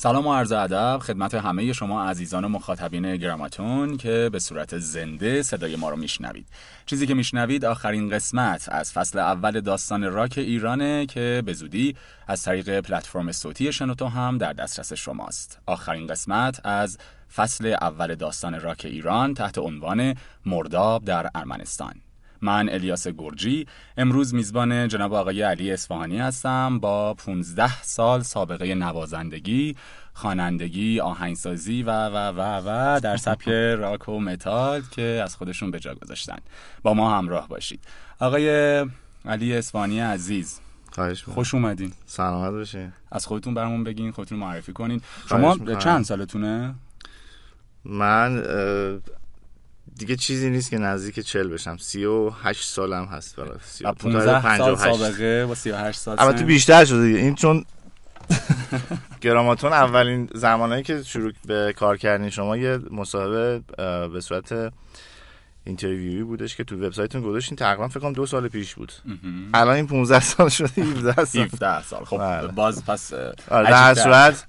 سلام و عرض ادب خدمت همه شما عزیزان و مخاطبین گراماتون که به صورت زنده صدای ما رو میشنوید. چیزی که میشنوید آخرین قسمت از فصل اول داستان راک ایرانه که به زودی از طریق پلتفرم صوتی شنوتو هم در دسترس شماست. آخرین قسمت از فصل اول داستان راک ایران تحت عنوان مرداب در ارمنستان. من الیاس گرجی. امروز میزبان جناب آقای علی اصفهانی هستم با 15 سال سابقه نوازندگی خوانندگی آهنگسازی و و و و در سبک راک و متال که از خودشون به جا گذاشتن. با ما همراه باشید. آقای علی اصفهانی عزیز خوش اومدین. سلامت باشین. از خودتون برامون بگین خودتون معرفی کنین. شما چند سالتونه؟ من دیگه چیزی نیست که نزدیک چل بشم. سی و هشت سالم هست برای 15 سال سابقه با سی و هشت سال البته بیشتر شده دیگه. این چون گراماتون اولین زمانهایی که شروع به کار کردین شما یه مصاحبه به صورت اینترویوی بودش که تو وبسایتتون گذاشتین. تقریبا فکر کنم دو سال پیش بود. الان این 15 سال شده 17 سال. 17 سال. خب بله. باز پس آره، در صورت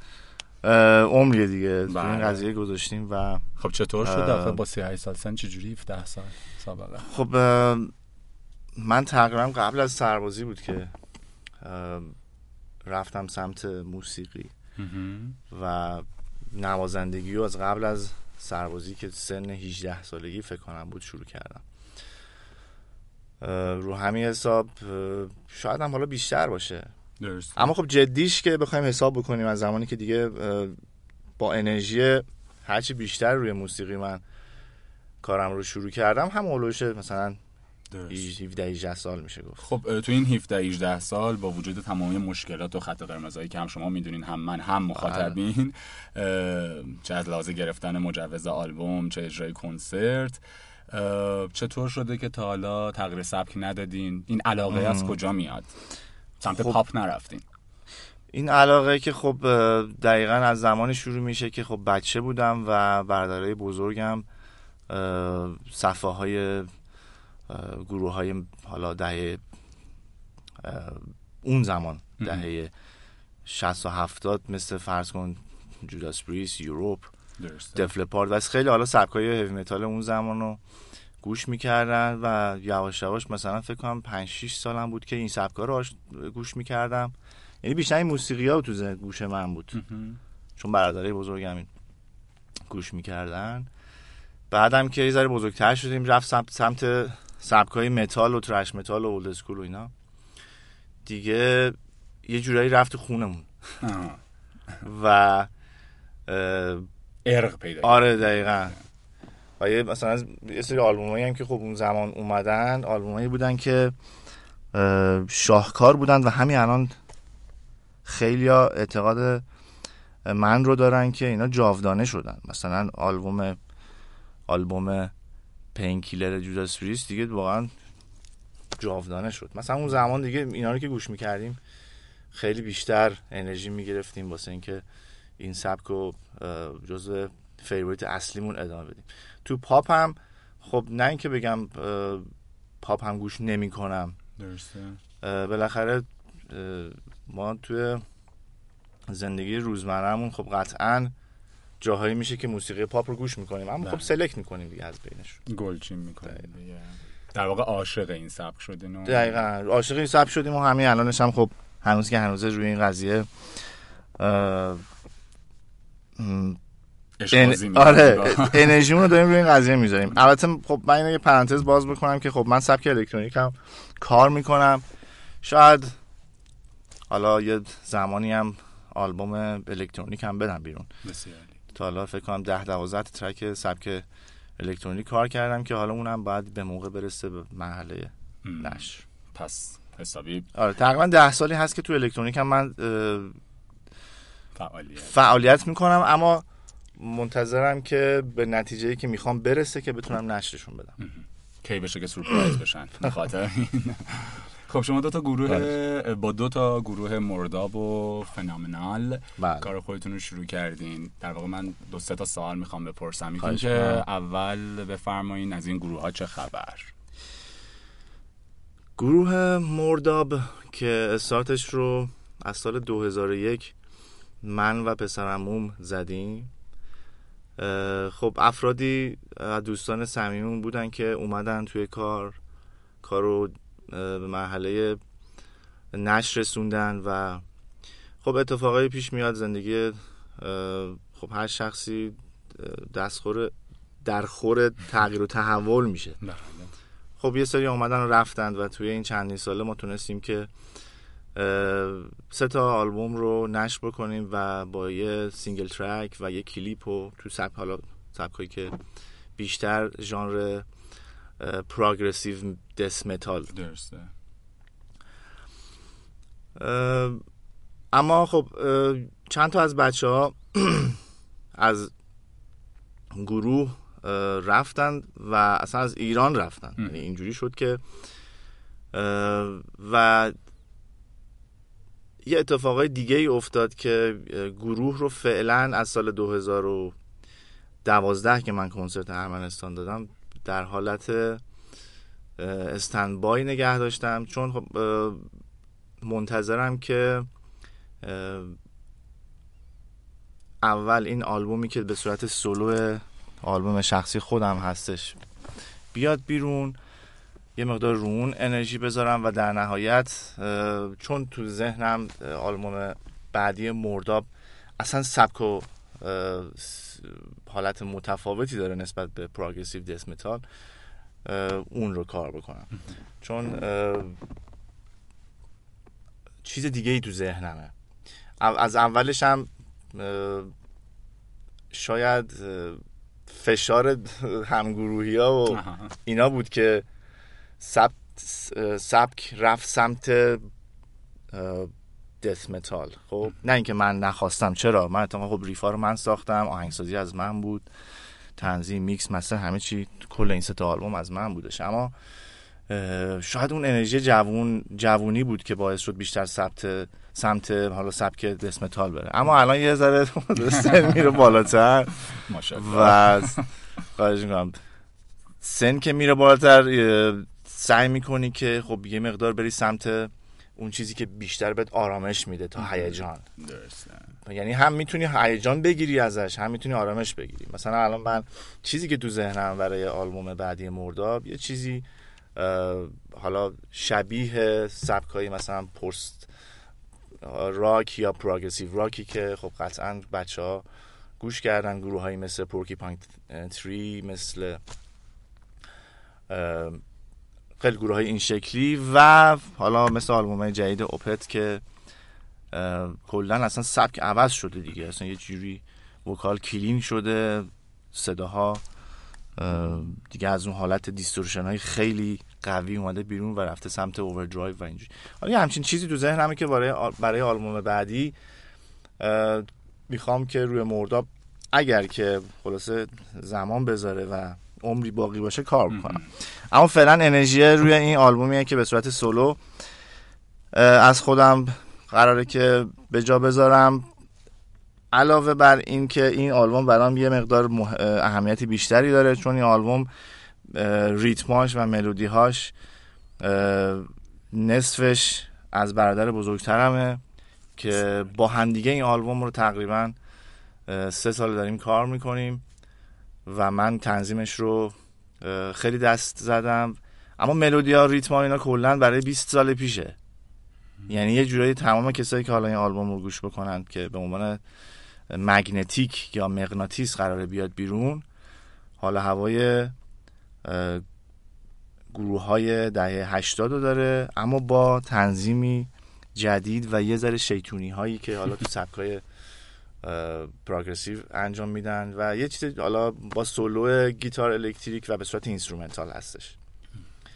عمریه دیگه. این بله. قضیه گذاشتیم و خب چطور شد آخه؟ با 38 سال سن چجوری؟ 17 سال سابقه. خب من تقریبا قبل از سربازی بود که رفتم سمت موسیقی و نوازندگی و از قبل از سربازی که سن 18 سالگی فکر کنم بود شروع کردم. رو همین حساب شاید هم حالا بیشتر باشه. درست. اما خب جدیش که بخوایم حساب بکنیم از زمانی که دیگه با انرژی هرچی بیشتر روی موسیقی من کارم رو شروع کردم هم اولوشه مثلا 17 18 سال میشه گفت. خب تو این 17 18 سال با وجود تمامی مشکلات و خط قرمزایی که هم شما می‌دونین هم من هم مخاطبین چه از لحاظ گرفتن مجوز آلبوم چه اجرای کنسرت چطور شده که تا حالا تغییر سبک ندادین؟ این علاقه از کجا میاد؟ سمت خب. پاپ نرفتین این علاقه که خب دقیقا از زمانی شروع میشه که خب بچه بودم و برادرای بزرگم صفحه های گروه های حالا دهه اون زمان دهه 60 و 70 مثل فرض کن جوداس بریس یوروپ دفلپارد و خیلی حالا سبک های هیوی متال اون زمان رو گوش می‌کردن و یواش یواش مثلا فکر کنم 5 6 سالم بود که این سبکا رو گوش می‌کردم. یعنی بیشتر این موسیقی ها تو زن گوش من بود. چون برادرای بزرگم این گوش می‌کردن. بعدم که یه ذره بزرگتر شدیم رفت سمت سمت سبکای متال و thrash metal و old school و اینا. دیگه یه جورایی رفت خونمون. و عرق پیدا آره دقیقا. و یه مثلا یه سری آلبومایی هم که خب اون زمان اومدن آلبومایی بودن که شاهکار بودن و همین الان خیلی اعتقاد من رو دارن که اینا جاودانه شدن. مثلا آلبوم آلبوم Painkiller Judas Priest دیگه واقعا جاودانه شد. مثلا اون زمان دیگه اینا رو که گوش می‌کردیم خیلی بیشتر انرژی می‌گرفتیم واسه اینکه این سبک رو جزء favorite اصلیمون ادامه بدیم. تو پاپ هم خب نه اینکه بگم پاپ هم گوش نمی کنم درسته بالاخره ما توی زندگی روزمرهمون خب قطعا جاهایی میشه که موسیقی پاپ رو گوش می‌کنیم. اما خب سلکت می‌کنیم دیگه از بینش. گلچین می‌کنیم در واقع عاشق این سبک شدیم و... دقیقا. عاشق این سبک شدیم و همین الانش هم خب هنوز که هنوز روی این قضیه ان... آره انرژیمون رو داریم روی این قضیه می‌ذاریم. البته خب من یه پرانتز باز بکنم که خب من سبک الکترونیک هم کار می‌کنم. شاید حالا یه زمانی هم آلبوم الکترونیک هم بدم بیرون. تا حالا فکر کنم 10 12 ترک سبک الکترونیک کار کردم که حالا اونم باید به موقع برسه به مرحله نشر پس حسابی؟ آره تقریبا 10 سالی هست که تو الکترونیک هم من فعالیت. فعالیت می‌کنم. اما منتظرم که به نتیجه که می‌خوام برسه که بتونم نشرشون بدم. کی بشه که سورپرایز بشن؟ خاطر خب شما دو تا گروه بله. با دو تا گروه مرداب و فنامنال بله. کار خودتون رو شروع کردین. در واقع من دو سه تا سوال می‌خوام بپرسم. میگم که اول بفرمایین از این گروه ها چه خبر؟ گروه مرداب که استارتش رو از سال 2001 من و پسرموم زدیم. خب افرادی دوستان صمیمون بودن که اومدن توی کار کار رو به مرحله نشر رسوندن و خب اتفاقایی پیش میاد زندگی خب هر شخصی دستخوش دستخوش تغییر و تحول میشه بله. خب یه سری اومدن و رفتند و توی این چندین ساله ما تونستیم که سه تا آلبوم رو نشر بکنیم و با یه single track و یه کلیپ و تو سبک حالا سبکایی که بیشتر ژانر پروگرسیو دس متال. درسته. اما خب چند تا از بچه ها از گروه رفتن و اصلا از ایران رفتن. یعنی اینجوری شد که و یه اتفاقای دیگه ای افتاد که گروه رو فعلا از سال 2012 که من کنسرت ارمنستان دادم در حالت استندبای نگه داشتم. چون خب منتظرم که اول این آلبومی که به صورت سولو آلبوم شخصی خودم هستش بیاد بیرون. یه مقدار رون انرژی بذارم و در نهایت چون تو ذهنم آلبوم بعدی مرداب اصلا سبک و حالت متفاوتی داره نسبت به پروگرسیو دس متال اون رو کار بکنم. چون چیز دیگه ای تو ذهنمه. از اولش هم شاید فشار همگروهی ها و اینا بود که سب... سبک رفت سمت death metal. خب نه اینکه من نخواستم. چرا؟ من اتفاقا خب riff ا رو من ساختم آهنگسازی از من بود تنظیم میکس مثلا همه چی کل این سه آلبوم از من بودش. اما شاید اون انرژی جوون جوونی بود که باعث شد بیشتر سمت سمت حالا سبک death metal بره. اما الان یه ذره سن میره بالاتر. و خواهش می‌کنم. سن که میره بالاتر سعی می‌کنی که خب یه مقدار بری سمت اون چیزی که بیشتر بهت آرامش میده تا هیجان. یعنی هم می‌تونی هیجان بگیری ازش هم می‌تونی آرامش بگیری. مثلا الان من چیزی که تو ذهنم برای آلبوم بعدی مرداب یه چیزی حالا شبیه سبکایی مثلا پست راک یا پروگرسیو راکی که خب قطعا بچه ها گوش کردن گروه هایی مثل Porcupine Tree مثل گروه های این شکلی و حالا مثل آلبوم جدید Opeth که کلا اصلا سبک عوض شده دیگه. اصلا یه جوری vocal clean شده صداها دیگه از اون حالت distortion های خیلی قوی اومده بیرون و رفته سمت overdrive و اینجوری. حالا همچین چیزی تو ذهنمه که برای برای آلبوم بعدی می‌خوام که روی مرداب اگر که خلاصه زمان بذاره و عمری باقی باشه کار بکنم اما فعلا انرژی روی این آلبومیه که به صورت سولو از خودم قراره که به جا بذارم. علاوه بر این که این آلبوم برام یه مقدار اهمیتی بیشتری داره چون این آلبوم ریتماش و ملودیهاش نصفش از برادر بزرگترمه که با همدیگه این آلبوم رو تقریبا سه سال داریم کار می‌کنیم. و من تنظیمش رو خیلی دست زدم. اما ملودی ها ریتم ها اینا کلا برای 20 سال پیشه. یعنی یه جورایی تمام کسایی که حالا این آلبوم رو گوش بکنن که به عنوان مگنتیک یا مغناطیس قراره بیاد بیرون حالا هوای گروه های دهه 80 رو داره. اما با تنظیمی جدید و یه ذره شیطونی هایی که حالا تو سبکای progressive انجام میدن و یه چیز حالا با سولو گیتار electric و به صورت instrumental هستش.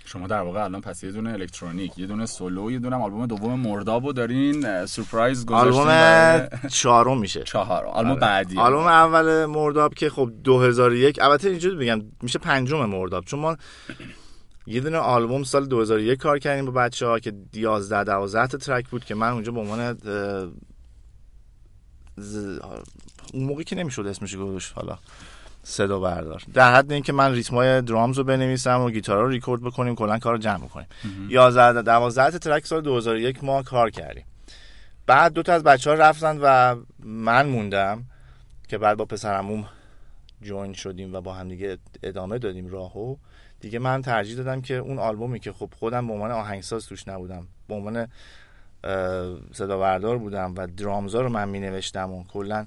شما در واقع الان پس یه دونه electronic یه دونه سولو یه دونه آلبوم دوم مردابو دارین سورپرایز گذاشتین آلبوم چهارم میشه. چهارم. آلبوم آره. بعدی. آلبوم اول مرداب که خب 2001 البته اینجوری بگم میشه پنجم مرداب. چون ما یه دونه آلبوم سال 2001 کار کردیم با بچه ها که 11 12 تا ترک بود که من اونجا به عنوان اون موقعی که نمی‌شد اسمش گذاشت حالا صدا بردار. در حد اینکه من ریتمای درامز رو بنویسم و گیتارا رو ریکورد بکنیم کلا کار رو جمع بکنیم. 11 12 ترک سال 2001 ما کار کردیم. بعد دو تا از بچه ها رفتن و من موندم که بعد با پسرموم جوین شدیم و با هم دیگه ادامه دادیم راهو. دیگه من ترجیح دادم که اون آلبومی که خب خودم به عنوان آهنگساز توش نبودم به عنوان صدا بردار بودم و درامزا رو من می نوشتم و کلا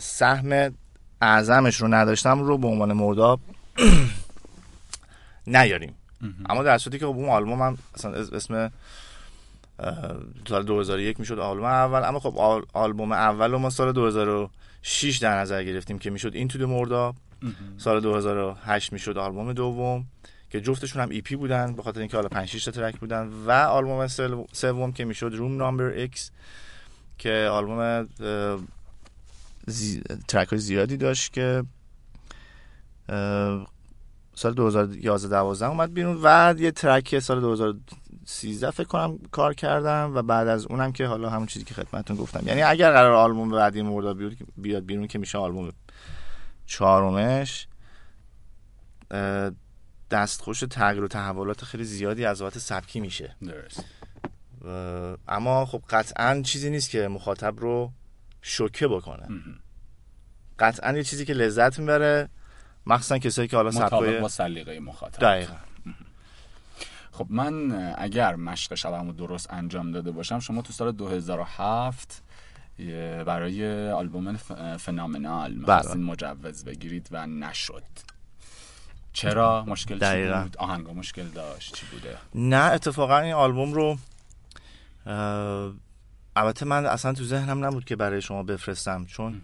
سهم اعظمش رو نداشتم رو به عنوان مرداب نیاریم. اما در صورتی که خب اون آلبوم هم اصلا اسم سال 2001 می‌شد آلبوم اول اما خب آلبوم اول رو ما سال 2006 در نظر گرفتیم که می‌شد این تو مرداب. سال 2008 می‌شد آلبوم دوم. که جفتشون هم EP بودن به خاطر اینکه حالا 5 6 تا track بودن و آلبوم سوم که می‌شد Room Number X که آلبوم زی... track های زیادی داشت که سال 2011 12 اومد بیرون و یه track سال 2013 فکر کنم کار کردم و بعد از اونم که حالا همون چیزی که خدمتتون گفتم. یعنی اگر قرار آلبوم بعدی مرداب بیاد بیرون که میشه آلبوم چهارمش دستخوش تغییر و تحولات خیلی زیادی از وقت سبکی میشه. درست. اما خب قطعا چیزی نیست که مخاطب رو شوکه بکنه. قطعا یه چیزی که لذت می‌بره مخصوصا کسایی که حالا مطابق با سلیقه مخاطب. دقیقا. خب من اگر مشق شبمو درست انجام داده باشم شما تو سال 2007 برای آلبوم فنامنال می‌خواستین مجوز بگیرید و نشد. چرا مشکل چی بود؟ آهنگا مشکل داشت چی بوده؟ نه اتفاقا این آلبوم رو البته من اصلا تو ذهنم نبود که برای شما بفرستم چون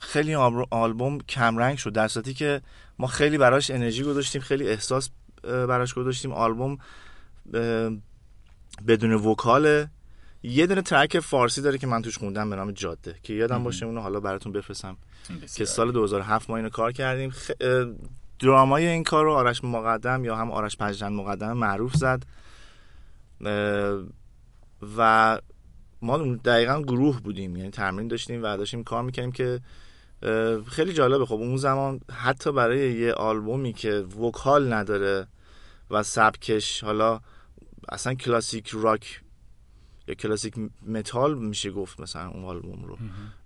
خیلی آلبوم کمرنگ شد در صورتی که ما خیلی براش انرژی گذاشتیم خیلی احساس براش گذاشتیم. آلبوم بدون وکاله. یه دونه ترک فارسی داره که من توش خوندم به نام جاده که یادم باشه اونو حالا براتون بفرستم. که سال 2007 ما اینو کار کردیم. خ... درامای این کار رو آرش مقدم یا هم آرش پجرن مقدم معروف زد. و ما دقیقا گروه بودیم یعنی تمرین داشتیم و داشتیم کار می‌کنیم که خیلی جالبه. خب اون زمان حتی برای یه آلبومی که وکال نداره و سبکش حالا اصلا کلاسیک راک یا کلاسیک متال میشه گفت مثلا اون آلبوم رو.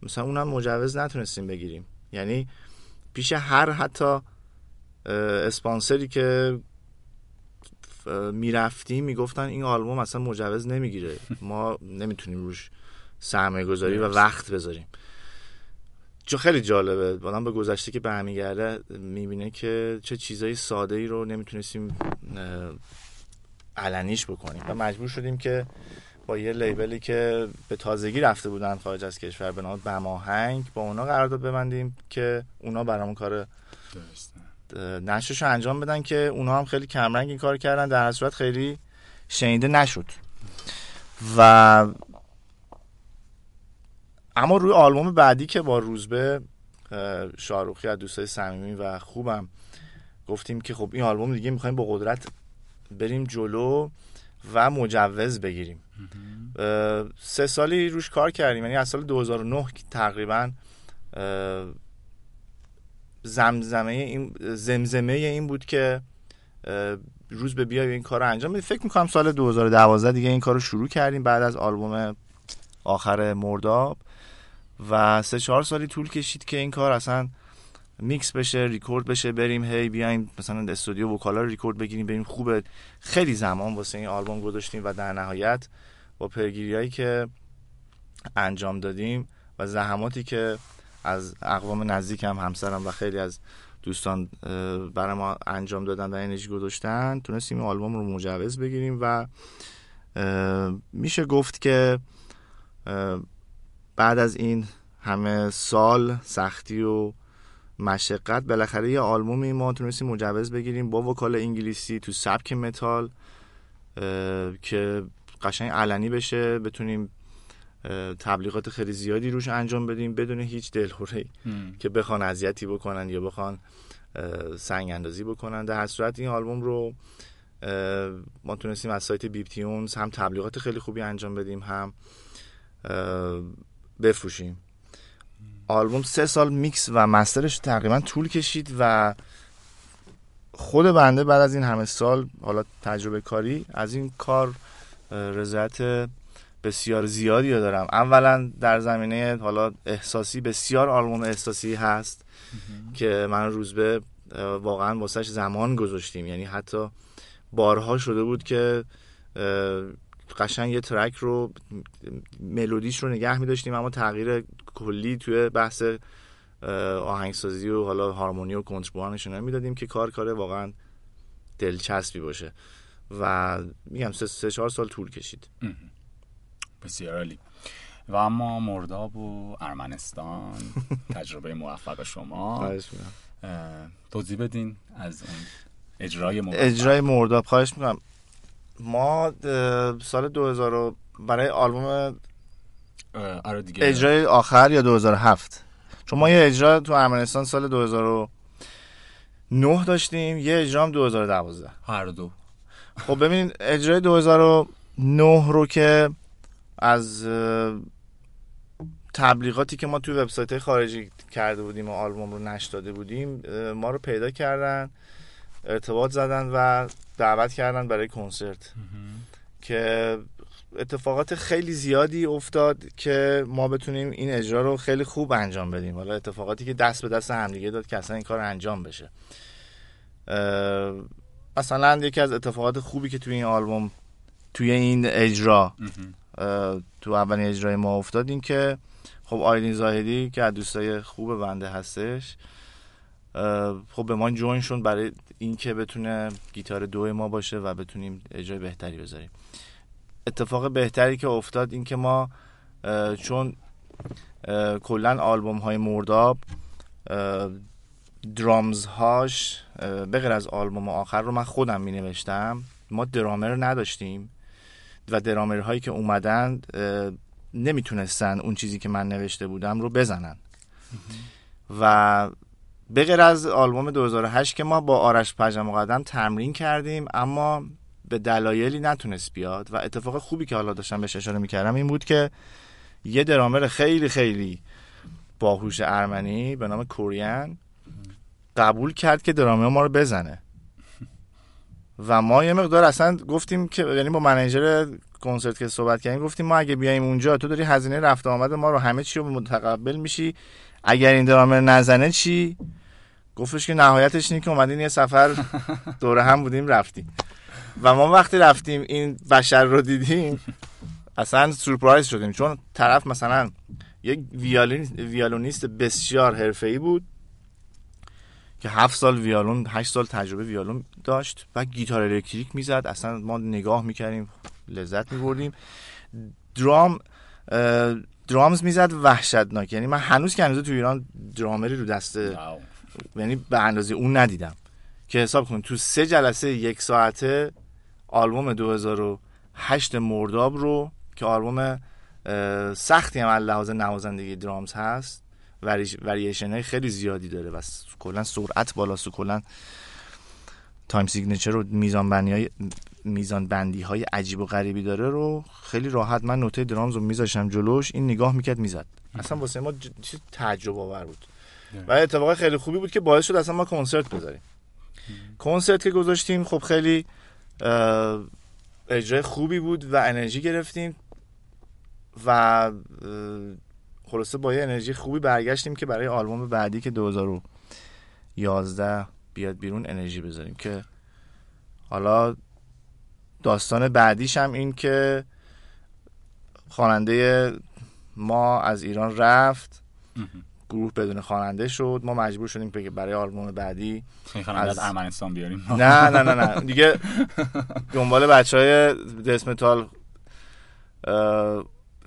مثلا اونم مجوز نتونستیم بگیریم. یعنی پیش هر حتی اسپانسری که می‌رفتیم می‌گفتن این آلبوم اصلا مجوز نمی‌گیره. ما نمی‌تونیم روش سرمایه گذاری و وقت بذاریم. چون خیلی جالبه. آدم به گذشته که برمیگرده می‌بینه که چه چیزای ساده ای رو نمی‌تونستیم علنیش بکنیم. و مجبور شدیم که با یه لیبلی که به تازگی رفته بودن خارج از کشور به نام بماهنگ با اونا قرارداد ببندیم که اونا برامون کار نشرش انجام بدن که اونا هم خیلی کمرنگ این کار کردن در صورت خیلی شنیده نشد. و اما روی آلبوم بعدی که با روزبه شاروخی از دوستای صمیمی و خوبم گفتیم که خب این آلبوم دیگه می‌خوایم با قدرت بریم جلو. و مجوز بگیریم. سه سالی روش کار کردیم. یعنی از سال 2009 تقریبا زمزمه این زمزمه این بود که روز به بیای این کار رو انجام بدیم فکر می‌کنم سال 2012 دیگه این کار رو شروع کردیم بعد از آلبوم آخر مرداب و سه چهار سالی طول کشید که این کار اصلا میکس بشه ریکورد بشه بریم هی بیایم مثلا استودیو vocal ا رو ریکورد بگیریم بریم خوبه. خیلی زمان واسه این آلبوم گذاشتیم و در نهایت با پیگیریایی که انجام دادیم و زحماتی که از اقوام نزدیک هم همسرم و خیلی از دوستان برای ما انجام دادن و انرژی گذاشتن تونستیم این آلبوم رو مجوز بگیریم و میشه گفت که بعد از این همه سال سختی و مشقت. بالاخره یه آلبومی ما تونستیم مجوز بگیریم با vocal انگلیسی تو سبک متال که قشنگ علنی بشه بتونیم تبلیغات خیلی زیادی روش انجام بدیم بدون هیچ دلهوره که بخوان اذیتی بکنن یا بخوان سنگ اندازی بکنن. در صورت این آلبوم رو ما تونستیم از سایت بیپ تونز هم تبلیغات خیلی خوبی انجام بدیم هم بفروشیم. آلبوم سه سال میکس و مسترش تقریبا طول کشید و خود بنده بعد از این همه سال حالا تجربه کاری از این کار رضایت بسیار زیادی رو دارم. اولا در زمینه حالا احساسی بسیار آلبوم احساسی هست که من روزبه واقعا واسهش زمان گذاشتیم. یعنی حتی بارها شده بود که قشنگ یه ترک رو ملودیش رو نگه می داشتیم اما تغییر کلی توی بحث آهنگسازی و حالا هارمونی و کنتربوانش می‌دادیم که کار کار واقعا دلچسبی باشه. و میگم سه, سه چهار سال طول کشید. بسیار عالی. و اما مرداب و ارمنستان تجربه موفق شما. توضیح بدین از اون اجرای مرداب. اجرای مرداب خواهش می‌کنم. ما سال 2000 برای آلبوم آره دیگه. اجرای آخر یا 2007 چون ما یه اجرا تو ارمنستان سال 2009 داشتیم یه اجرا هم 2012 هر دو. خب ببینید اجرای 2009 رو که از تبلیغاتی که ما توی وبسایت خارجی کرده بودیم و آلبوم رو نش داده بودیم ما رو پیدا کردن ارتباط زدن و دعوت کردن برای کنسرت. که اتفاقات خیلی زیادی افتاد که ما بتونیم این اجرا رو خیلی خوب انجام بدیم. حالا اتفاقاتی که دست به دست همدیگه داد که اصلا این کار انجام بشه. مثلا یکی از اتفاقات خوبی که توی این آلبوم توی این اجرا تو اولین اجرای ما افتاد این که خب آیدین زاهدی که از دوستای خوب بنده هستش خب به ما جوین شون برای اینکه بتونه گیتار دو ما باشه و بتونیم اجرای بهتری بذاریم. اتفاق بهتری که افتاد این که ما چون کلا آلبوم های مرداب درامز هاش بغیر از آلبوم آخر رو من خودم می نوشتم ما درامر نداشتیم و درامر هایی که اومدن نمی‌تونستن اون چیزی که من نوشته بودم رو بزنن. و بغیر از آلبوم 2008 که ما با آرش پجم قدم تمرین کردیم اما به دلایلی نتونست بیاد و اتفاق خوبی که حالا داشتم بهش اشاره می‌کردم این بود که یه درامر خیلی خیلی باهوش ارمنی به نام کوریان قبول کرد که درامه ما رو بزنه. و ما یه مقدار اصلا گفتیم که یعنی با منیجر کنسرت که صحبت کردیم گفتیم ما اگه بیایم اونجا تو داری هزینه رفت آمد ما رو همه چی رو متقبل میشی. اگر این درامر نزنه چی؟ گفتش که نهایتش اینه که اومدین یه سفر دوره هم بودیم رفتیم. و ما وقتی رفتیم این بشر رو دیدیم اصلا سورپرایز شدیم. چون طرف مثلا یک ویالونیست بسیار حرفه‌ای بود که هفت سال ویالون هشت سال تجربه ویالون داشت و گیتار الکتریک می‌زد. اصلا ما نگاه می‌کردیم لذت میبردیم. درام درامز می‌زد وحشتناک. یعنی من هنوز که هنوز تو ایران درامری رو دسته یعنی به اندازه اون ندیدم. که حساب کن تو سه جلسه یک ساعته آلبوم 2008 مرداب رو که آلبوم سختی هم لحاظ نوازندگی درامز هست وریشن های خیلی زیادی داره و کلا سرعت بالاست و کلا time signature رو میزان بندی های میزان بندی های عجیب و غریبی داره رو خیلی راحت من نوته drums رو میذاشم جلوش این نگاه می‌کرد می‌زد. اصلا واسه ما چیز تعجب آور بود. و اتفاق خیلی خوبی بود که باعث شد اصلا ما کنسرت بذاریم. کنسرت که گذاشتیم خب خیلی اجرای خوبی بود و انرژی گرفتیم و خلاصه با یه انرژی خوبی برگشتیم که برای آلبوم بعدی که 2011 بیاد بیرون انرژی بذاریم که حالا داستان بعدیش هم این که خواننده ما از ایران رفت. گروه بدون خواننده شد. ما مجبور شدیم که برای آلبوم بعدی از ارمنستان بیاریم. نه نه نه نه. دیگه دنبال بچه های death metal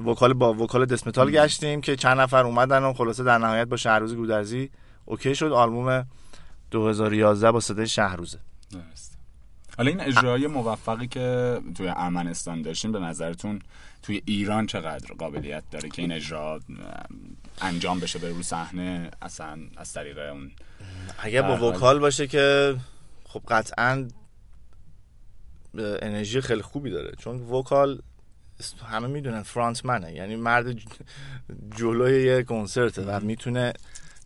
vocal با vocal death metal گشتیم که چند نفر اومدن و خلاصه در نهایت با شهروز گودرزی OK شد. آلبوم 2011 با صدای شهروزه حالا این اجرای موفقی که توی ارمنستان داشتیم به نظرتون توی ایران چقدر قابلیت داره که این اجرا انجام بشه به رو صحنه اصلا از طریق اون؟ اگه با vocal باشه که خب قطعا انرژی خیلی خوبی داره. چون vocal همه می‌دونن frontman ه یعنی مرد جلوی یه کنسرته و می‌تونه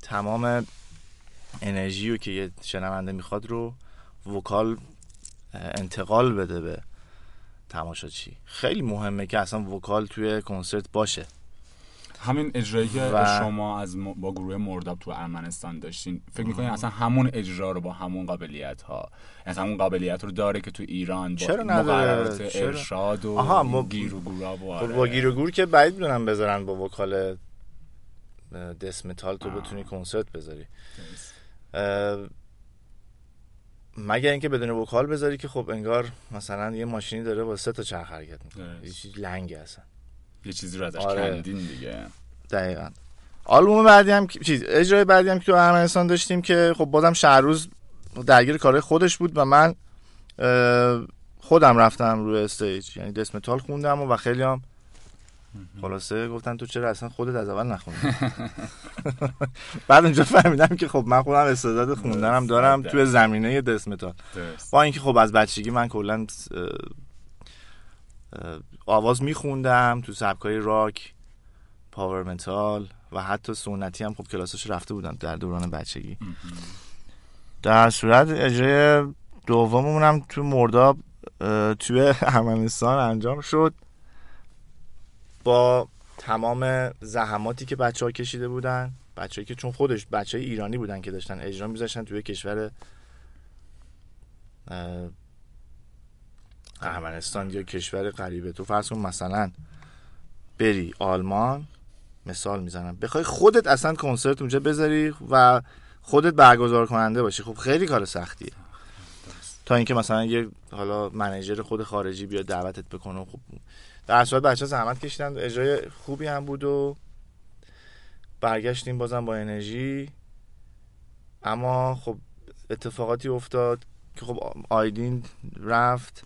تمام انرژی رو که یه شنونده می‌خواد رو vocal انتقال بده به تماشاچی خیلی مهمه که اصلا vocal توی کنسرت باشه همین اجرایی که و- شما از م- با گروه مرداب تو ارمنستان داشتین فکر می‌کنین اصلا همون اجرا رو با همون قابلیت ها از همون قابلیت رو داره که تو ایران با چرا؟ مقررات چرا؟ ارشاد و آها، ما- گیر و گور و خب آره. با گیر و گور که بعید می‌دونم بذارن با vocal death metal تو. بتونی کنسرت بذاری مگر اینکه بدون vocal بذاری که خب انگار مثلا یه ماشینی داره با سه تا چرخ حرکت می‌کنه. یه چیز لنگه اصلا. یه چیزی رو ازش آره. کندین دیگه. دقیقا. آلبوم بعدی هم چیز اجرای بعدی هم که تو ارمنستان داشتیم که خب بازم شهروز درگیر کارهای خودش بود و من خودم رفتم روی stage. یعنی death metal خوندم و, و خیلی هم خلاصه گفتن تو چرا اصلا خودت از اول نخوندی؟ بعد اونجا فهمیدم که خب من خودم استعداد خوندنم دارم توی زمینه death metal. با اینکه خب از بچگی من کلا آواز میخوندم تو سبکای راک پاور متال و حتی سنتی هم خب کلاسش رفته بودم در دوران بچگی. در صورت اجرای دوممون هم تو مرداب توی ارمنستان انجام شد. با تمام زحماتی که بچه ها کشیده بودن بچه که چون خودش بچه ایرانی بودن که داشتن اجرا میذاشتن توی کشور اه، ارمنستان یا کشور غریبه. تو فرض کن مثلا بری آلمان مثال می‌زنم. بخوای خودت اصلا کنسرت اونجا بذاری و خودت برگزار کننده باشی. خب خیلی کار سختیه. تا اینکه مثلا یه حالا منیجر خود خارجی بیاد دعوتت بکنه خب در صورت بچه زحمت کشیدن اجرای خوبی هم بود و برگشتیم بازم با انرژی. اما خب اتفاقاتی افتاد که خب آیدین رفت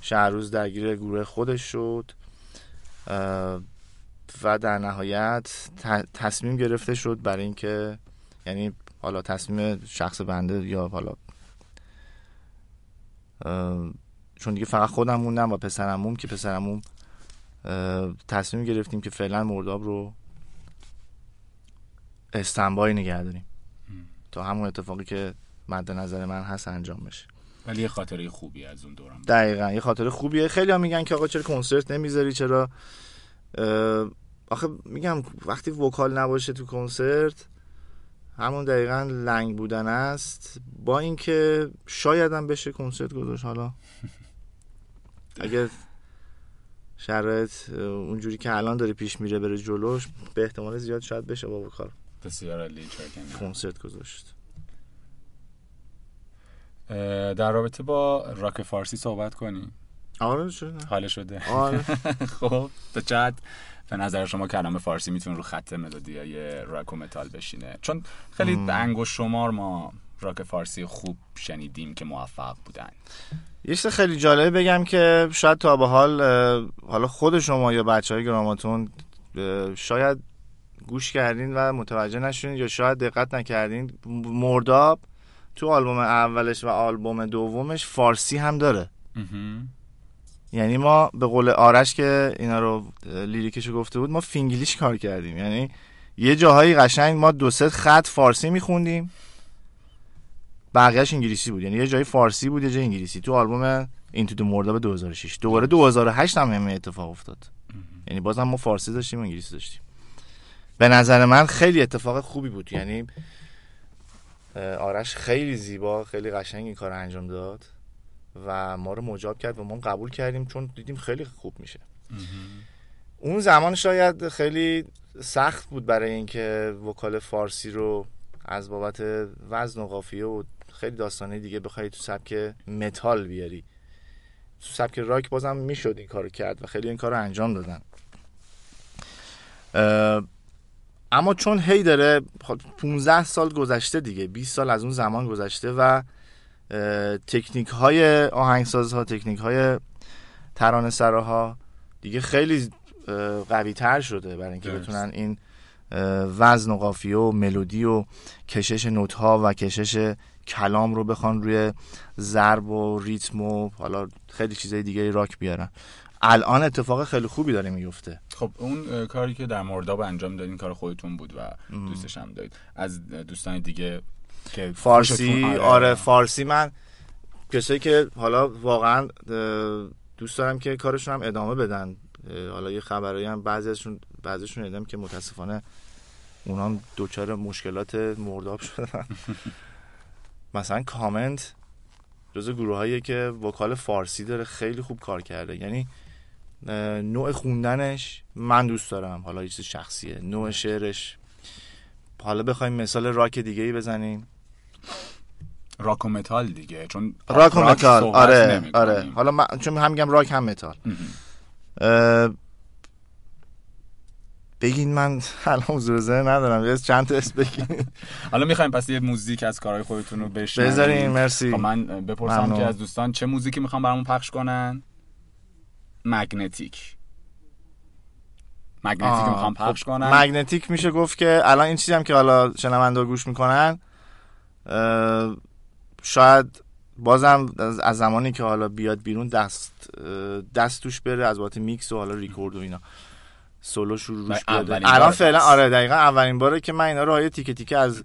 شهروز درگیر گروه خودش شد و در نهایت تصمیم گرفته شد برای اینکه یعنی حالا تصمیم شخص بنده یا حالا چون دیگه فقط خودم موندم و پسرموم که پسرموم اه، تصمیم گرفتیم که فعلا مرداب رو استنبای نگه داریم. تا همون اتفاقی که مد نظر من هست انجام بشه. ولی یه خاطره خوبی از اون دوران. دقیقا یه خاطر خوبیه. خیلی هم میگن که آقا چرا کنسرت نمی‌ذاری؟ چرا؟ آخه میگم وقتی وکال نباشه تو کنسرت همون دقیقا لنگ بودن است. با اینکه شاید هم بشه کنسرت گذاشت حالا. اگه شرایط اونجوری که الان داره پیش میره بره جلوش به احتمال زیاد شاید بشه با vocal بسیار عالی. کنسرت گذاشت. در رابطه با راک فارسی صحبت کنیم. آره شد حال شده. آره. خب تا چقدر به نظر شما کلام فارسی می‌تونه رو خط ملودی های راک و متال بشینه؟ چون خیلی به انگشت شمار ما راک فارسی خوب شنیدیم که موفق بودن. یه چیز خیلی جالبه بگم که شاید تا به حال حالا خود شما یا بچه های گراماتون شاید گوش کردین و متوجه نشدین یا شاید دقت نکردین. مرداب تو آلبوم اولش و آلبوم دومش فارسی هم داره. یعنی ما به قول آرش که اینا رو اه، lyric شو گفته بود ما فینگلیش کار کردیم. یعنی یه جاهایی قشنگ ما دو سه خط فارسی میخوندیم. بقیهش انگلیسی بود. یعنی یه جایی فارسی بود یه جای انگلیسی. تو آلبوم این تو مرداب 2006 دوباره 2008 هم همین اتفاق افتاد. یعنی بازم ما فارسی داشتیم انگلیسی داشتیم. به نظر من خیلی اتفاق خوبی بود. یعنی آرش خیلی زیبا خیلی قشنگ این کار انجام داد و ما رو مجاب کرد و ما قبول کردیم چون دیدیم خیلی خوب میشه. اون زمان شاید خیلی سخت بود برای اینکه وکال فارسی رو از بابت وزن و قافیه و خیلی داستانه دیگه بخوای تو سبک متال بیاری تو سبک راک بازم می‌شد این کارو کرد و خیلی این کارو انجام دادن اما چون هی داره 15 سال گذشته دیگه 20 سال از اون زمان گذشته و تکنیک های آهنگسازها تکنیک های ترانه سراها دیگه خیلی قوی تر شده برای اینکه. بتونن این وزن و قافیه و ملودی و کشش نوت ها و کشش کلام رو بخوان روی ضرب و ریتم و حالا خیلی چیزای دیگه راک بیارن. الان اتفاق خیلی خوبی داره میفته. خب اون کاری که در مرداب انجام دادین کار خودتون بود و دوستش هم دارید. از دوستان دیگه که فارسی خوشتون- آره. فارسی من کسایی که حالا واقعا دوست دارم که کارشون هم ادامه بدن. حالا یه خبرایی هم بعضی ازشون بعضیشون دیدم که متاسفانه اونا دچار مشکلات مرداب شدن. مثلا کامنت جز گروه که vocal فارسی داره خیلی خوب کار کرده. یعنی نوع خوندنش من دوست دارم. حالا یه چیز شخصیه. نوع شعرش. حالا بخوایم مثال راک دیگه ای بزنیم. راک و متال دیگه چون راک و متال. آره آره. حالا من چون هم میگم راک هم متال. بگین من الان حضور ذهن ندارم. یه چند تا اسم بگین. حالا می‌خوایم پس یه موزیک از کارهای خودتون رو بشنویم. بذارین مرسی. خب من بپرسم که از دوستان چه موزیکی می‌خوام برامون پخش کنن؟ مگنتیک. مگنتیک می‌خوام پخش خب، کنن؟ مگنتیک میشه گفت که الان این چیزی هم که حالا شنونده گوش می‌کنن شاید بازم از زمانی که حالا بیاد بیرون دست دست توش بره از بابت میکس و حالا ریکورد و اینا. سولو شروع روش الان فعلا آره دقیقا اولین باره که من اینا رو های تیکه تیکه از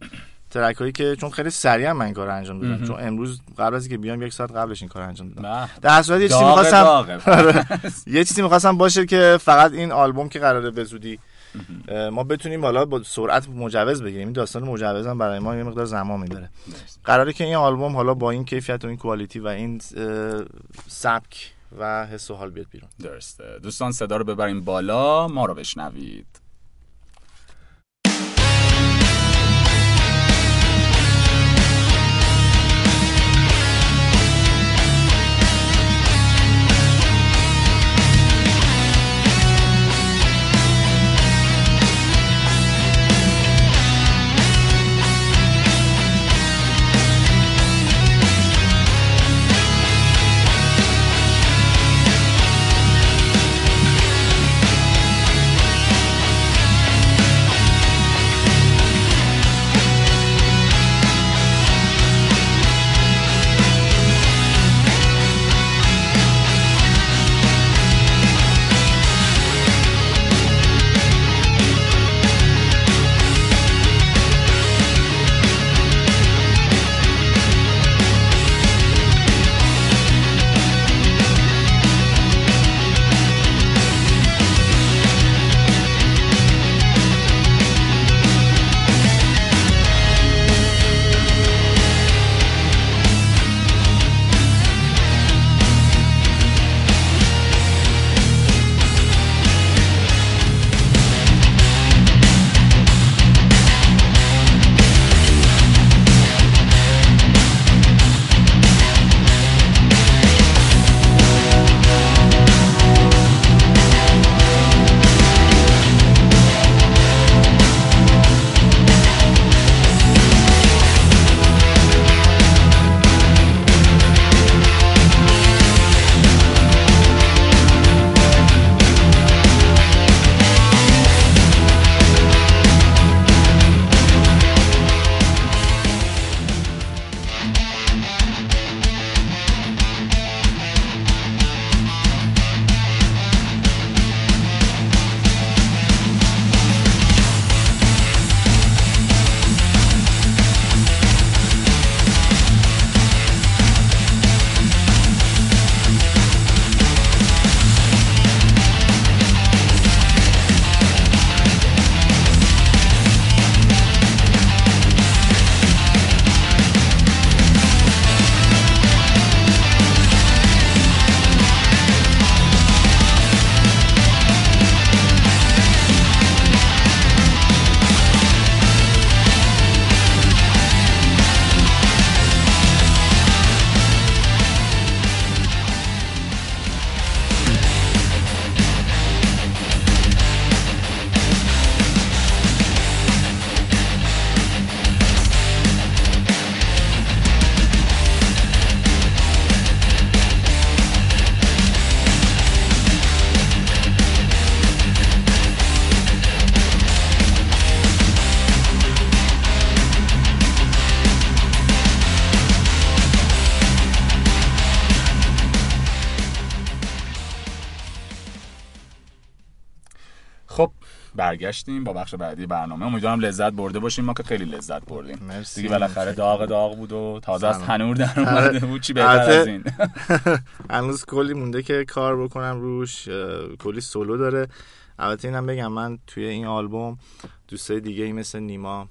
track هایی که چون خیلی سریع من این کار انجام دادم چون امروز قبل از اینکه بیام یک ساعت قبلش این کار انجام دادم. در صورت یه چیزی می‌خواستم آره. یه چیزی می‌خواستم باشه که فقط این آلبوم که قراره به زودی ما بتونیم حالا با سرعت مجوز بگیریم. این داستان مجوز هم برای ما یه مقدار زمان می‌بره. قراره که این آلبوم حالا با این کیفیت و این quality و این سبک و حس و حال بیاد بیرون. درسته. دوستان صدا رو ببریم بالا. ما رو بشنوید. برگشتیم با بخش بعدی برنامه. امیدوارم لذت برده باشیم. ما که خیلی لذت بردیم. مرسی. دیگه بالاخره داغ داغ بود و تازه از. تنور در اومده بود. چی بهتر از این؟ هنوز کلی مونده که کار بکنم روش. کلی سولو داره. البته اینم بگم من توی این آلبوم دوستای دیگه ای مثل نیما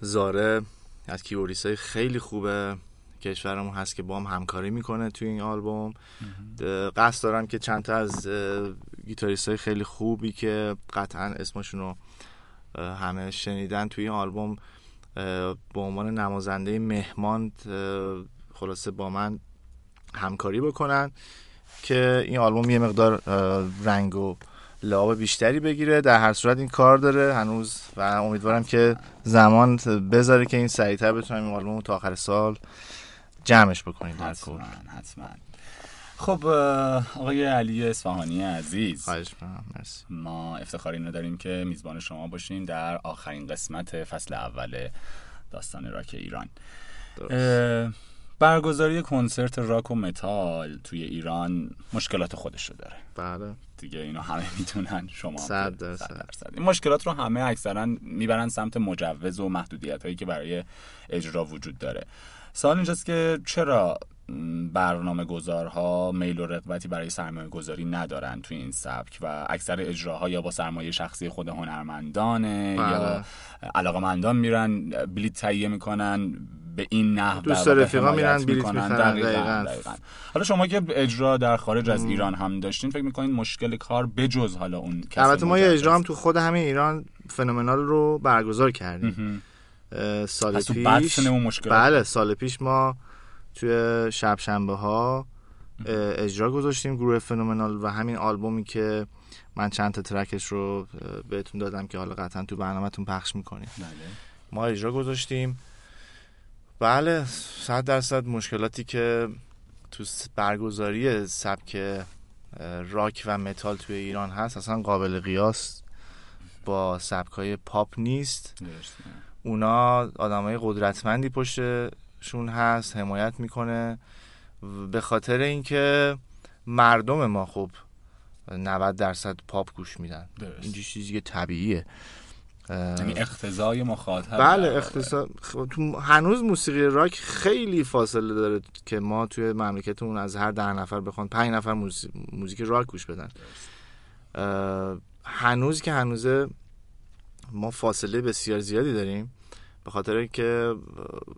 زاره از کیبوردیست های خیلی خوبه. کشورمون هست که با هم همکاری می‌کنه توی این آلبوم. قصد دارم که چند تا از گیتاریست های خیلی خوبی که قطعا اسمشون رو همه شنیدن توی این آلبوم به عنوان نمازنده مهمان خلاصه با من همکاری بکنن که این آلبوم یه مقدار رنگ و لعاب بیشتری بگیره. در هر صورت این کار داره هنوز و امیدوارم که زمان بذاره که این سریعتر بتونیم این آلبوم تا آخر سال جمعش بکنیم در کل. حتما. خب آقای علی اصفهانی عزیز. خواهش. مرسی. ما افتخار اینو داریم که میزبان شما باشیم در آخرین قسمت فصل اول داستان راک ایران. برگزاری کنسرت راک و متال توی ایران مشکلات خودش رو داره. بله. دیگه اینو همه می‌دونن شما. صد درصد. این مشکلات رو همه اکثرا می‌برن سمت مجوز و محدودیت هایی که برای اجرا وجود داره. سوال اینجاست که چرا برنامه گذارها میل و رغبتی برای سرمایه گذاری ندارن توی این سبک و اکثر اجراها یا با سرمایه شخصی خود هنرمندانه بله. یا علاقمندان میرن بلیت تهیه می‌کنن به این نحو دوست رفیقا میرن بلیت. می‌خرن. دقیقاً، دقیقاً. دقیقاً. حالا شما که اجرا در خارج از ایران هم داشتین فکر می‌کنین مشکل کار بجز حالا اون البته ما یه. اجرا هم تو خود همین ایران فنومنال رو برگزار کردیم سال پیش. مشکل بله سال پیش ما توی شب شنبه ها اجرا گذاشتیم گروه فنومنال و همین آلبومی که من چند تا ترکش رو بهتون دادم که حالا قطعا تو برنامهتون پخش می‌کنیم. بله. ما اجرا گذاشتیم. بله صد درصد مشکلاتی که تو برگزاری سبک راک و متال توی ایران هست اصلا قابل قیاس با سبک های پاپ نیست. درسته. اونا آدمای قدرتمندی پشتشون هست حمایت می‌کنه. به خاطر اینکه مردم ما خب 90 درصد پاپ گوش میدن. این چیزی که طبیعیه. یعنی اقتضای مخاطب بله. اختصاص خب، تو هنوز موسیقی راک خیلی فاصله داره که ما توی مملکتمون از هر ده نفر بخوان پنج نفر موزیک, موزیک راک گوش بدن. هنوز که هنوزه ما فاصله بسیار زیادی داریم. به خاطر که اه،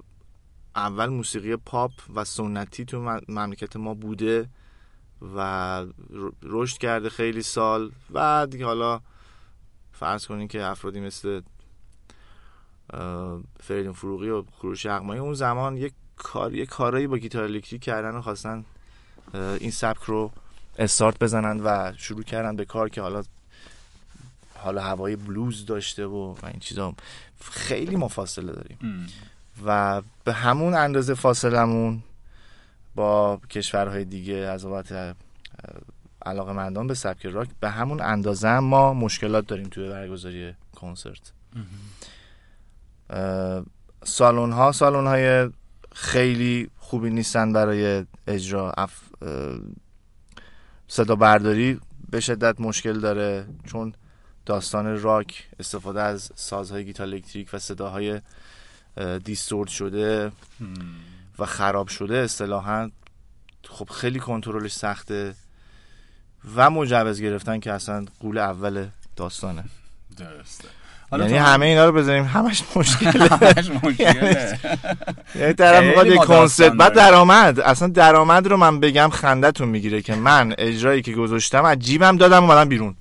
اول موسیقی پاپ و سنتی تو مم- مملکت ما بوده و رشد کرده خیلی سال. و دیگه حالا فرض کنین که افرادی مثل فریدون فروغی و کوروش اقمایی اون زمان یک کار یک کارایی با گیتار الکتریک کردن و خواستن این سبک رو استارت بزنن و شروع کردن به کار که حالا حالا هوای بلوز داشته و, و این چیزا خیلی ما فاصله داریم. ام. و به همون اندازه فاصلمون با کشورهای دیگه از بابت علاقه مندان به سبک راک به همون اندازه هم ما مشکلات داریم توی برگزاری کنسرت. سالن ها سالن های خیلی خوبی نیستن برای اجرا. اف... صدا برداری به شدت مشکل داره چون داستان راک استفاده از سازهای گیتار الکتریک و صداهای اه، دیستورت شده. و خراب شده اصطلاحا خب خیلی کنترلش سخته و مجوز گرفتن که اصلا قول اول داستانه. درسته. یعنی همه اینا رو بذاریم همش مشکله. همش مشکله. یعنی طرف خیلی می‌خواد ما کنسرت بعد. درآمد. اصلا درآمد رو من بگم خندتون می‌گیره که من اجرایی که گذاشتم از جیبم دادم اومدم بیرون.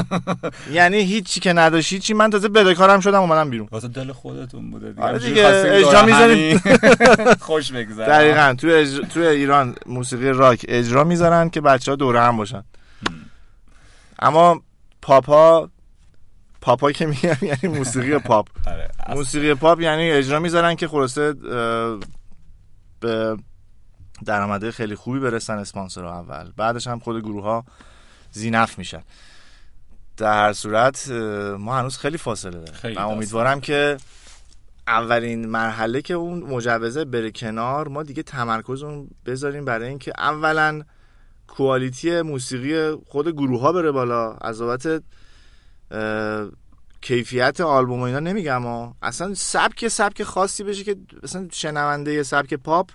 یعنی هیچی که نداشتی چی؟ من تازه بدهکارم شدم اومدم بیرون. واسه دل خودتون بوده دیگه. آره دیگه، اجرا می‌ذاریم. همین خوش بگذره. دقیقا. توی, اجرا... توی ایران موسیقی راک اجرا می‌ذارن که بچه ها دوره هم باشن. اما پاپا پاپا که میگم یعنی موسیقی پاپ. آره. موسیقی پاپ یعنی اجرا می‌ذارن که خلاصه به درآمده خیلی خوبی برسن اسپانسر اول. بعدش هم خود گروه ها زینف میشن. در هر صورت ما هنوز خیلی فاصله داریم. من. امیدوارم که اولین مرحله که اون مجوزه بره کنار ما دیگه تمرکز اون بذاریم برای اینکه اولا کوالیتی موسیقی خود گروه ها بره بالا. از بابت کیفیت آلبوم و اینا نمیگم اصلا سبک سبک خاصی بشه که مثلا شنونده سبک پاپ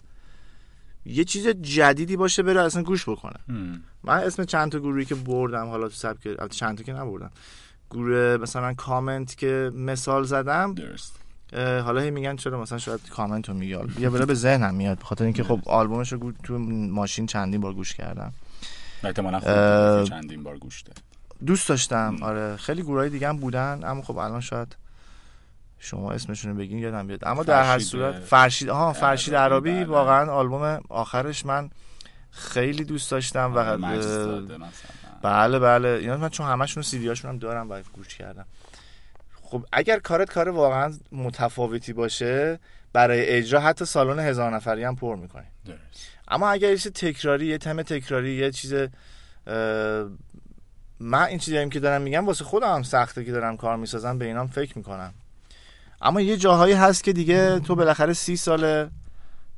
یه چیز جدیدی باشه بره اصلا گوش بکنه. من اسم چند تا گروهی که بردم حالا تو سبک چند تا که نبردم. گروه مثلا کامنت که مثال زدم درست. حالا هی میگن چرا مثلا شاید کامنت رو میگه یا بره به ذهنم میاد بخاطر اینکه خب آلبومش رو تو ماشین چندین بار گوش کردم. احتمالاً خب چندین بار گوش ده. دوست داشتم آره. خیلی گروهای دیگه هم بودن اما خب الان شاید شما اسمشون رو بگین یادم بیاد. اما در هر صورت فرشید ها فرشید عربی بله. واقعا آلبوم آخرش من خیلی دوست داشتم و آره، بله بله. اینا من چون همشون سی دیاشون هم دارم و گوش کردم. خب اگر کارت کار واقعا متفاوتی باشه برای اجرا حتی سالن هزار نفری هم پر می‌کنی. اما اگر یه تکراری یه تم تکراری یه چیز من این چیزایی که دارم میگم واسه خودم هم سخته که دارم کار می‌سازم به اینام فکر می‌کنم. اما یه جاهایی هست که دیگه تو بالاخره سی ساله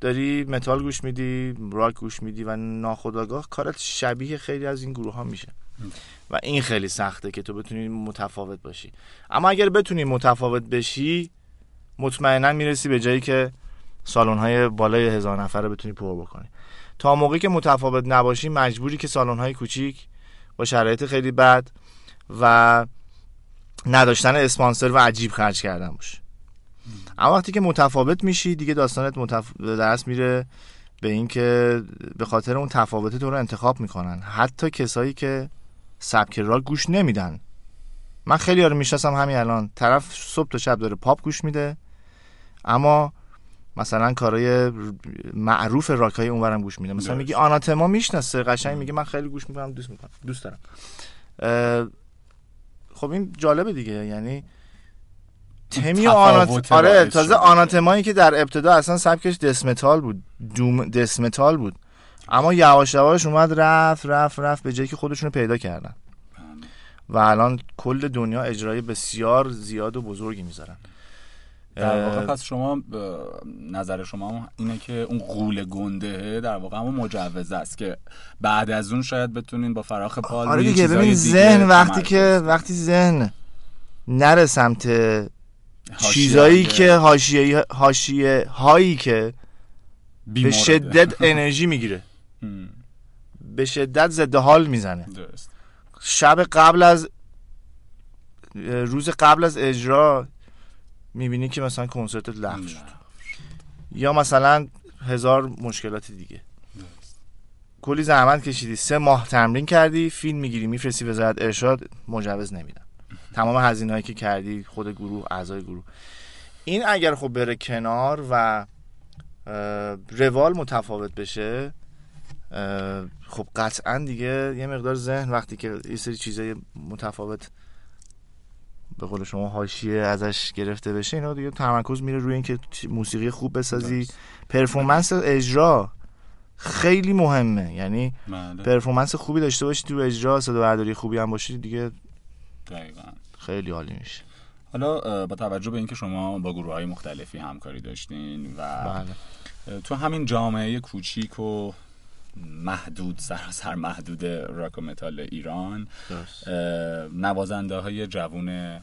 داری متال گوش میدی راک گوش میدی و ناخداگاه کارت شبیه خیلی از این گروه ها میشه. و این خیلی سخته که تو بتونی متفاوت باشی. اما اگر بتونی متفاوت بشی مطمئنا می‌رسی به جایی که سالن های بالای هزار نفره بتونی پر بکنی. تا موقعی که متفاوت نباشی مجبوری که سالن های کوچیک با شرایط خیلی بد و نداشتن اسپانسر و عجیب خرج کردن باشه اما وقتی که متفاوت میشی دیگه داستانت متف... درست میره به اینکه به خاطر اون تفاوت تو رو انتخاب می‌کنن. حتی کسایی که سبک راک گوش نمیدن. من خیلی رو می‌شناسم همین الان. طرف صبح تا شب داره پاپ گوش میده. اما مثلا کارهای معروف راک های اونورم گوش میده. مثلا میگی آناتما می‌شناسه قشنگ میگه من خیلی گوش می‌کنم دوست می‌کنم. دوست دارم. خب این جالبه دیگه. یعنی تمی آنات... آره تازه آناتمایی که در ابتدا اصلا سبکش دسمتال بود. دوم دسمتال بود. اما یواش یواش اومد رفت رفت رفت به جایی که خودشونو پیدا کردن. و الان کل دنیا اجرای بسیار زیاد و بزرگی می‌ذارن. در واقع پس شما نظر شما اینه که اون قول گنده در واقع همون مجوز است که بعد از اون شاید بتونین با فراخ پال آره دیگه ببین ذهن وقتی که وقتی ذهن نره سمت چیزایی که حاشیه حاشیه هایی که به شدت انرژی می‌گیره. به شدت ضد حال می‌زنه. شب قبل از روز قبل از اجرا می‌بینی که مثلا کنسرت لغو شد. یا مثلا هزار مشکلات دیگه. کلی زحمت کشیدی. سه ماه تمرین کردی فیلم می‌گیری میفرستی وزارت ارشاد مجوز نمیدن. تمام هزینه‌ای که کردی خود گروه اعضای گروه. این اگر خب بره کنار و روال متفاوت بشه خب قطعا دیگه یه مقدار ذهن وقتی که یه سری چیزای متفاوت به قول شما حاشیه ازش گرفته بشه اینا دیگه تمرکز میره روی اینکه موسیقی خوب بسازی. پرفورمنس اجرا خیلی مهمه. یعنی بله. پرفورمنس خوبی داشته باشی تو اجرا صدا برداری خوبی هم باشی دیگه. دقیقا. خیلی عالی میشه حالا با توجه به اینکه شما با گروه های مختلفی همکاری داشتین و بله. تو همین جامعه کوچیک و محدود سراسر محدود راک و متال ایران نوازنده های جوون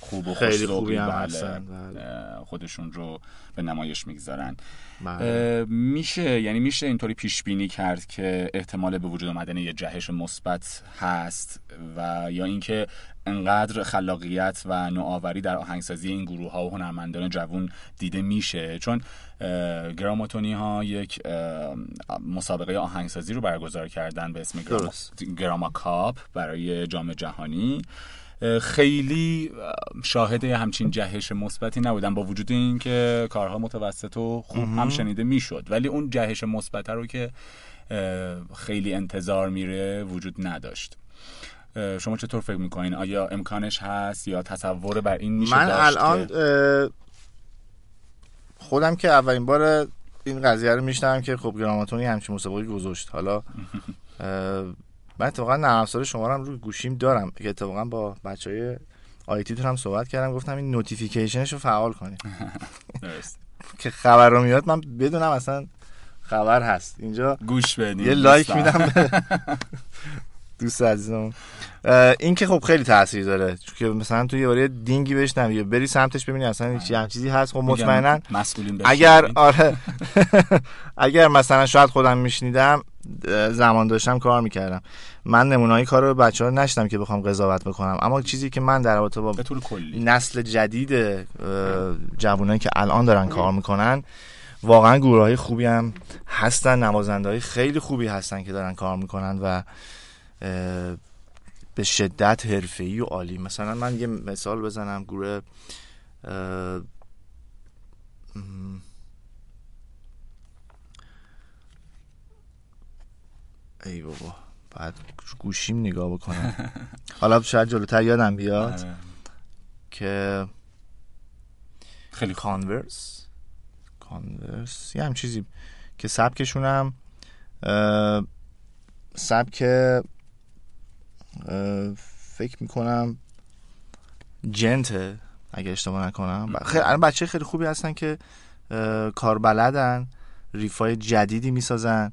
خوب و خیلی خوبی هم بله. خودشون رو به نمایش می‌گذارن بله. میشه یعنی میشه اینطوری پیش بینی کرد که احتمال به وجود آمدن یه جهش مثبت هست و یا اینکه انقدر خلاقیت و نوآوری در آهنگسازی این گروه ها و هنرمندان جوون دیده میشه. چون گراماتونی ها یک مسابقه آهنگسازی رو برگزار کردن به اسم گراما, گراما کاپ برای جام جهانی. خیلی شاهد همچین جهش مثبتی نبودن با وجود اینکه کارها متوسط و خوب هم شنیده می‌شد. ولی اون جهش مثبت رو که خیلی انتظار میره وجود نداشت. شما چطور فکر می‌کنین؟ آیا امکانش هست یا تصور بر این میشه من الان خودم که اولین بار این قضیه رو میشنم که خب گراماتونی همچین مسابقه گذاشت. حالا من اتفاقا نرم افزار شما رو روی گوشیم دارم. که اتفاقا با بچه های IT هم صحبت کردم گفتم این notification ش رو فعال کنیم که خبر رو میاد من بدونم اصلا خبر هست. اینجا گوش بدین یه like میدم دوست عزیزم این که خب خیلی تاثیر داره. چون که مثلا تو یه دینگی بشنوم یا بری سمتش ببینی اصلا چی هم چیزی هست. خب مطمئنا اگر آره. اگر مثلا شاید خودم میشنیدم زمان داشتم کار می‌کردم. من نمونه‌های کار رو بچه ها نشدم که بخوام قضاوت بکنم. اما چیزی که من در رابطه با نسل جدید جوانایی که الان دارن کار می‌کنن واقعا گروه های خوبی هم هستن نوازنده های خیلی خوبی هستن که دارن کار می‌کنن و به شدت حرفه‌ای و عالی. مثلا من یه مثال بزنم گروه ای بابا بعد گوشیم نگاه بکنم. حالا شاید جلوتر یادم بیاد آره. که خیلی کانورس کانورس یه هم چیزی که سبکشون هم سبک فکر می‌کنم جنته اگه اشتباه نکنم. خیلی الان بچه خیلی خوبی هستن که کار بلدن ریفای جدیدی می‌سازن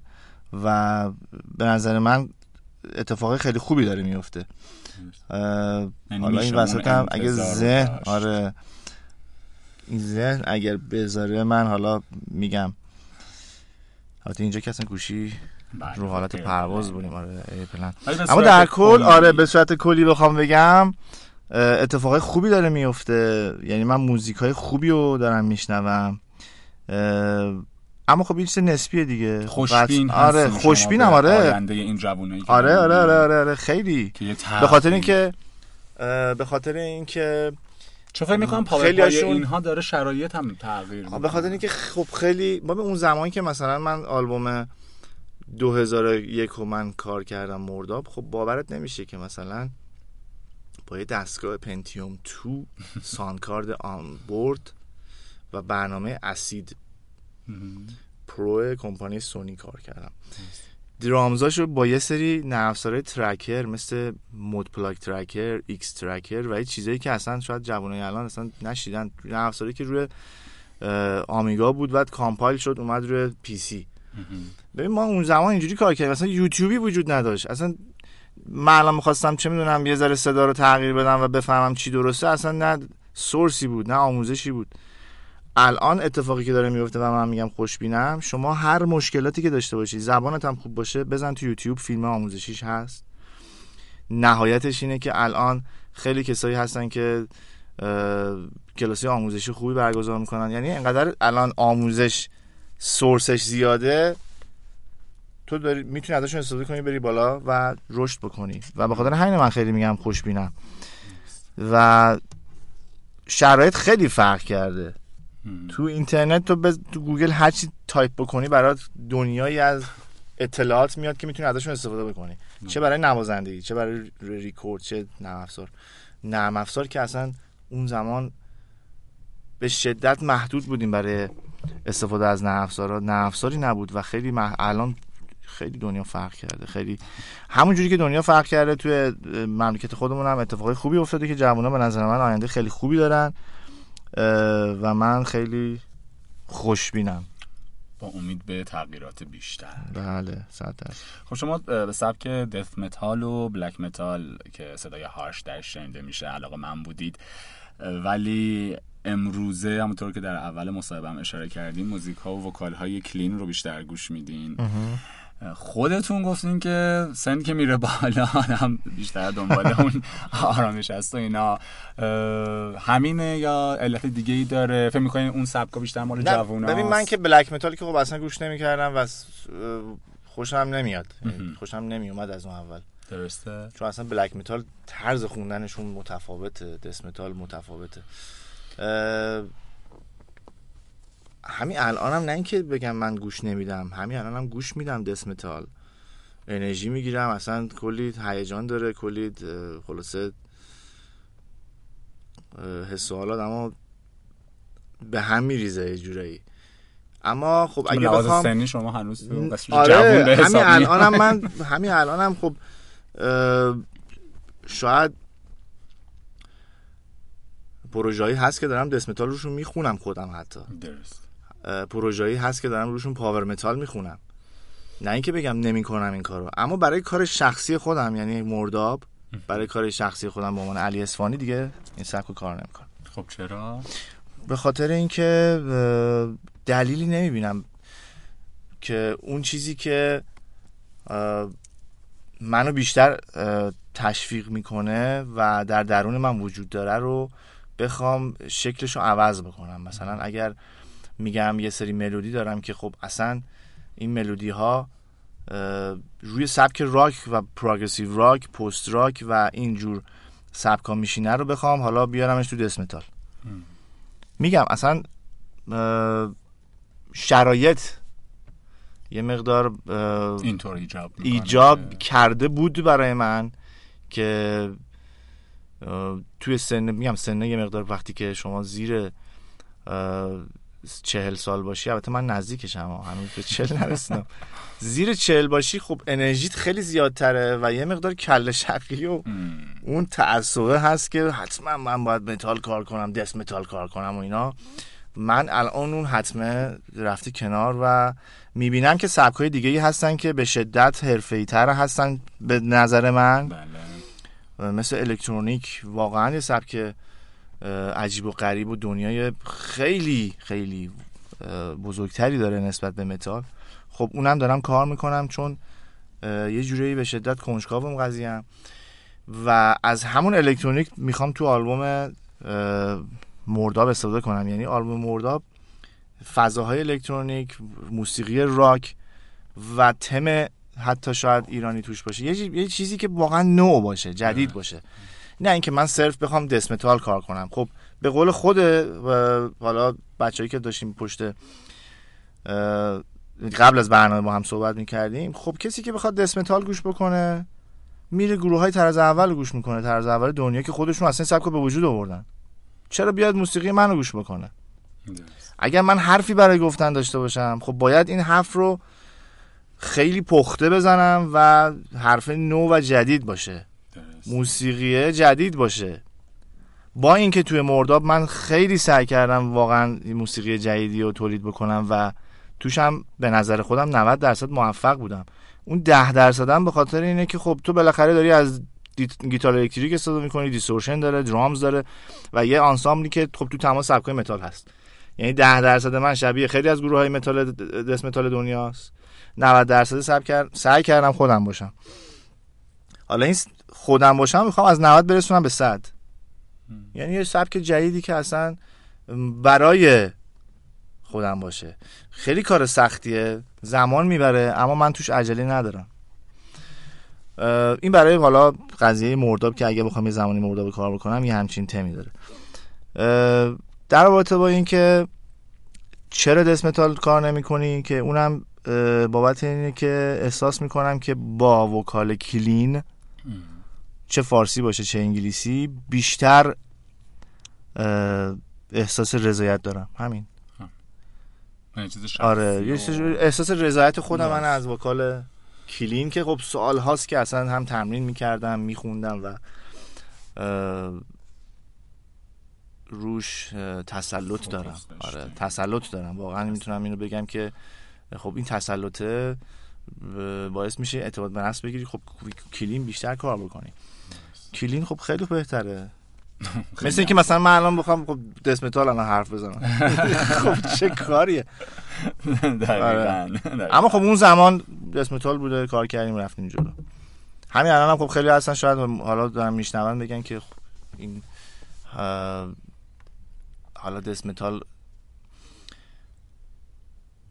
و به نظر من اتفاق خیلی خوبی داره میفته یعنی حالا این وسط هم اگه ذهن. آره. این ذهن اگر بذاره من حالا میگم. البته اینجا که اصلا گوشی رو حالت پرواز بله. بودیم آره به اما در کل آره به صورت کلی بخوام بگم اتفاقای خوبی داره میفته. یعنی من موزیک های خوبی رو دارم میشنوم. اما خب این چیز نسبیه دیگه. خوشبین آره خوشبینم به آره. این جوونایی آره آره آره. آره, آره خیلی. به خاطر اینکه به خاطر اینکه چون فکر می‌کنم خیلی هاشون- اینها داره شرایط هم تغییر به می‌کنه. خاطر اینکه خب خیلی به اون زمانی که مثلا من آلبوم 2001 رو من کار کردم مرداب خب باورت نمیشه که مثلا با یه دستگاه پنتیوم 2 سانکارد آن بورد و برنامه ACID Pro کمپانی سونی کار کردم. drums اشو با یه سری نرم افزارهای tracker مثل ModPlug Tracker XTracker و یه چیزایی که اصلا شاید جوانای الان اصلا نشنیدن. نرم افزاری که روی آمیگا بود بعد compile شد اومد روی PC. ببین ما اون زمان اینجوری کار کردیم. اصلا یوتیوبی وجود نداشت. اصلا من الان می‌خواستم چه می‌دونم یه ذره صدا رو تغییر بدم و بفهمم چی درسته اصلا نه سورسی بود نه آموزشی بود. الان اتفاقی که داره میفته و من میگم خوشبینم شما هر مشکلاتی که داشته باشی زبانت هم خوب باشه بزن تو یوتیوب فیلم آموزشیش هست. نهایتش اینه که الان خیلی کسایی هستن که کلاسی آموزشی خوبی برگزار می‌کنن. یعنی انقدر الان آموزش سورسش زیاده تو داری می‌تونی ازشون استفاده کنی بری بالا و رشد بکنی. و به خاطر همین من خیلی میگم خوشبینم. و شرایط خیلی فرق کرده. تو اینترنت تو, بز... تو گوگل هر چی تایپ بکنی برات دنیایی از اطلاعات میاد که می‌تونی ازشون استفاده بکنی. چه برای نوازندگی چه برای ریکورد چه نرم افزار. نرم افزار که اصلا اون زمان به شدت محدود بودیم برای استفاده از نرم نرم افزاری نبود و خیلی مح... الان خیلی دنیا فرق کرده. خیلی همونجوری که دنیا فرق کرده توی مملکت خودمون هم اتفاقای خوبی افتاده که جوونا به نظر من آینده خیلی خوبی دارن و من خیلی خوشبینم. با امید به تغییرات بیشتر. بله صد. خب شما به سبک death metal و black metal که صدای harsh درش شنیده میشه علاقه مند بودید ولی امروزه همونطور که در اول مصاحبه هم اشاره کردیم موزیک ها و vocal های clean رو بیشتر گوش میدین. خودتون گفتین که سن که میره بالا هم بیشتر دنبال اون آرامش هست و اینا. همینه یا علت دیگه ای داره؟ فکر می‌کنین اون سبکا بیشتر مال جوونا ببین من که black metal که خب اصلا گوش نمی‌کردم و خوشم نمیاد. مهم. خوشم نمیومد از اون اول. درسته. چون اصلا black metal طرز خوندنشون متفاوته death metal متفاوته. همین الانم نه اینکه بگم من گوش نمیدم همین الانم گوش میدم دس متال انرژی می‌گیرم اصلا کلی هیجان داره کلی خلاصه حس اما به هم میریزه یه جورایی اما خب اگه بخوام سنی شما هنوز آره همین. الانم من همین الانم خب اه، شاید پروژه‌ای هست که دارم دسمتال روشون می‌خونم خودم حتی. درست. پروژه‌ای هست که دارم روشون پاور متال می‌خونم. نه اینکه بگم نمی‌کنم این کارو اما برای کار شخصی خودم یعنی مرداب برای کار شخصی خودم به عنوان علی اسفانی دیگه این سبک کار نمی‌کنم. خب چرا؟ به خاطر اینکه دلیلی نمی‌بینم که اون چیزی که منو بیشتر تشویق می‌کنه و در درون من وجود داره رو بخوام شکلش رو عوض بکنم. مثلا اگر میگم یه سری ملودی دارم که خب اصلا این ملودی ها روی سبک راک و پروگرسیو راک پست راک و اینجور سبک ها میشینه رو بخوام حالا بیارمش تو دست متال. میگم اصلا شرایط یه مقدار اینطور ایجاب, ایجاب کرده بود برای من که توی سن میگم سن یه مقدار وقتی که شما زیر چهل سال باشی البته من نزدیکشم هنوز به چهل نرسیدم. زیر چهل باشی خب انرژیت خیلی زیادتره و یه مقدار کله شقی و اون تعصبه هست که حتما من باید متال کار کنم death metal کار کنم و اینا. من الان اون حتمه رفته کنار و می‌بینم که سبکای دیگه ای هستن که به شدت حرفه‌ای تر هستن به نظر من. بله. مثل الکترونیک واقعا یه سبک عجیب و غریب و دنیای خیلی خیلی بزرگتری داره نسبت به متال. خب اونم دارم کار می‌کنم چون یه جوری به شدت کنجکاوم قضیه و از همون الکترونیک می‌خوام تو آلبوم مرداب استفاده کنم. یعنی آلبوم مرداب فضاهای الکترونیک موسیقی راک و تم حتی شاید ایرانی توش باشه. یه چیزی که واقعا نو باشه جدید باشه. نه اینکه من صرف بخوام دسمتال کار کنم. خب به قول خود حالا بچه‌ای که داشتیم پشت قبل از برنامه با هم صحبت می‌کردیم خب کسی که بخواد دسمتال گوش بکنه میره گروه های طرز اول گوش می‌کنه. طرز اول دنیا که خودشون اصلا سبک به وجود آوردن. چرا بیاد موسیقی منو گوش بکنه؟ اگر من حرفی برای گفتن داشته باشم خب باید این حرف رو خیلی پخته بزنم و حرف نو و جدید باشه. موسیقی جدید باشه. با اینکه توی مرداب من خیلی سعی کردم واقعا موسیقی جدیدی رو تولید بکنم و توشم به نظر خودم 90 درصد موفق بودم. اون 10 درصدم به خاطر اینه که خب تو بالاخره داری از گیتار الکتریک استفاده می‌کنی distortion داره drums داره و یه آنسامبلی که خب تو تمام سبکای متال هست. یعنی 10 درصد من شبیه خیلی از گروه های متال death metal دنیاست. 90 درصد سعی کرد سعی کردم خودم باشم. حالا این خودم باشم می‌خوام از 90 برسونم به 100 یعنی یه سبک جدیدی که اصلا برای خودم باشه. خیلی کار سختیه. زمان می‌بره اما من توش عجله ندارم. این برای حالا قضیه مرداب که اگه بخوام یه زمانی مرداب کار بکنم یه همچین تمی داره. در رابطه با اینکه چرا دسمتال کار نمی کنی که اونم بابت اینه که احساس می‌کنم که با وکال کلین چه فارسی باشه چه انگلیسی بیشتر احساس رضایت دارم. همین. آره احساس رضایت خودم من از وکال کلین که خب سوال هاست که اصلا هم تمرین می‌کردم میخوندم و روش تسلط دارم. آره تسلط دارم. واقعا می‌تونم اینو بگم که خب این تسلطه باعث میشه اعتماد به نفس بگیری. خب کلین بیشتر کار بکنی. کلین خب خیلی بهتره. مثل اینکه مثلا من الان بخوام خب دسمتال الان حرف بزنم. خب چه کاریه؟ آره. اما خب اون زمان دسمتال بوده کار کردیم رفتیم جلو. همین الان هم خب خیلی هستن شاید حالا دارم میشنون بگن که خب این حالا دسمتال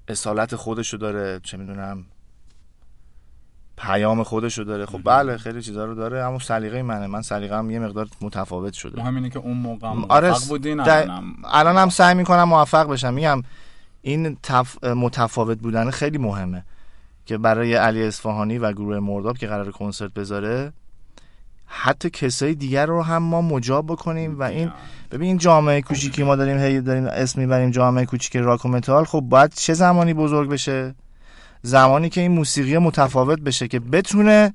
اصالت خودشو داره چه می‌دونم پیام خودشو داره. خب بله خیلی چیزا رو داره اما سلیقه منه. من سلیقه هم یه مقدار متفاوت شده. همینه که اون موقع موفق آره بودین الان هم سعی می‌کنم موفق بشم. میگم این تف... متفاوت بودن خیلی مهمه که برای علی اصفهانی و گروه مرداب که قرار کنسرت بذاره حتی کسای دیگر رو هم ما مجاب بکنیم و این ببین جامعه کوچیکی ما داریم هی داریم اسم می‌بریم جامعه کوچیک راک و متال. خب باید چه زمانی بزرگ بشه؟ زمانی که این موسیقی متفاوت بشه که بتونه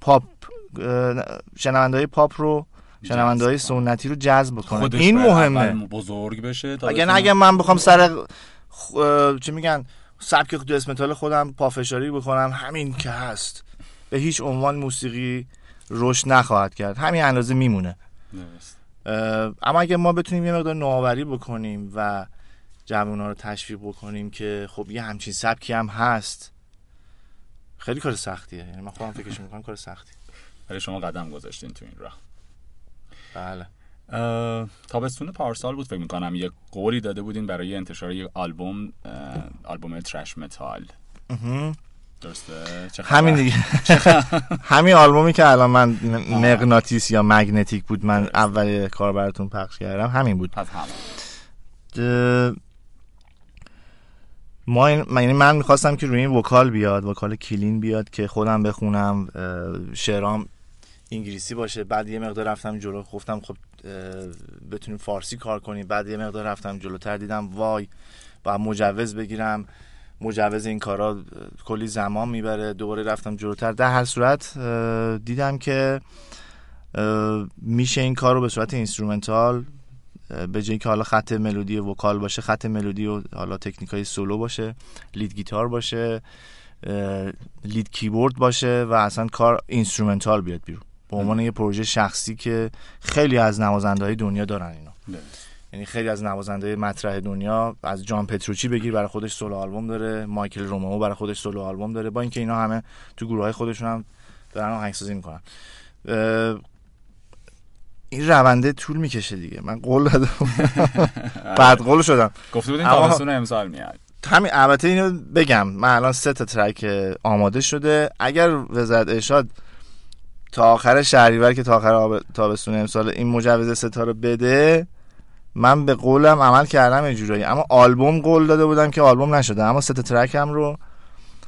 پاپ شنونده های پاپ رو شنونده های سنتی رو جذب کنه خودش این مهمه. بزرگ بشه اگه بتونه- اگه من بخوام سر خ... چی میگن سبک دو اسمتال خودم پافشاری بکنم همین که هست. به هیچ عنوان موسیقی رشد نخواهد کرد. همین اندازه میمونه. اما اگه ما بتونیم یه مقدار نوآوری بکنیم و جوونا رو تشویق بکنیم که خب یه همچین سبکی هم هست خیلی کار سختیه. یعنی من خودم فکرش می‌کنم کار سختی. ولی شما قدم گذاشتین تو این راه. بله. تابستون پارسال بود فکر می‌کنم. یه قولی داده بودین برای انتشار یک آلبوم آلبوم ترش متال. درسته؟ همین دیگه. همین آلبومی که الان من مغناطیس یا مگنتیک بود من اول کار براتون پخش کردم همین بود. پس همون ما این من, یعنی من می‌خواستم که روی این vocal بیاد vocal clean بیاد که خودم بخونم شعرام انگلیسی باشه. بعد یه مقدار رفتم جلو گفتم خب بتونیم فارسی کار کنیم. بعد یه مقدار رفتم جلوتر دیدم وای باید مجوز بگیرم. مجوز این کارا کلی زمان می‌بره. دوباره رفتم جلوتر. در هر صورت دیدم که میشه این کار رو به صورت instrumental به جای که حالا خط ملودی vocal باشه خط ملودی و حالا تکنیک های سولو باشه lead guitar باشه lead keyboard باشه و اصلا کار instrumental بیاد بیرون. به عنوان یه پروژه شخصی که خیلی از نوازنده های دنیا دارن اینا درست. یعنی خیلی از نوازنده مطرح دنیا از جان پتروچی بگیر برای خودش solo album داره مایکل رومئو برای خودش solo album داره با اینکه اینا همه تو گروه های خودشون هم دارن آهنگسازی می‌کنن. این رونده طول می‌کشه دیگه. من قول دادم. بعد قول شدم. گفته بودین تابستون امسال میاد. همین البته اینو بگم. من الان سه تا ترک آماده شده. اگر وزارت ارشاد تا آخر شهریور که تا آخر آب- تابستون امسال این مجوز ستا رو بده من به قولم عمل کردم اینجوری اما آلبوم قول داده بودم که آلبوم نشده. اما سه تا ترکم رو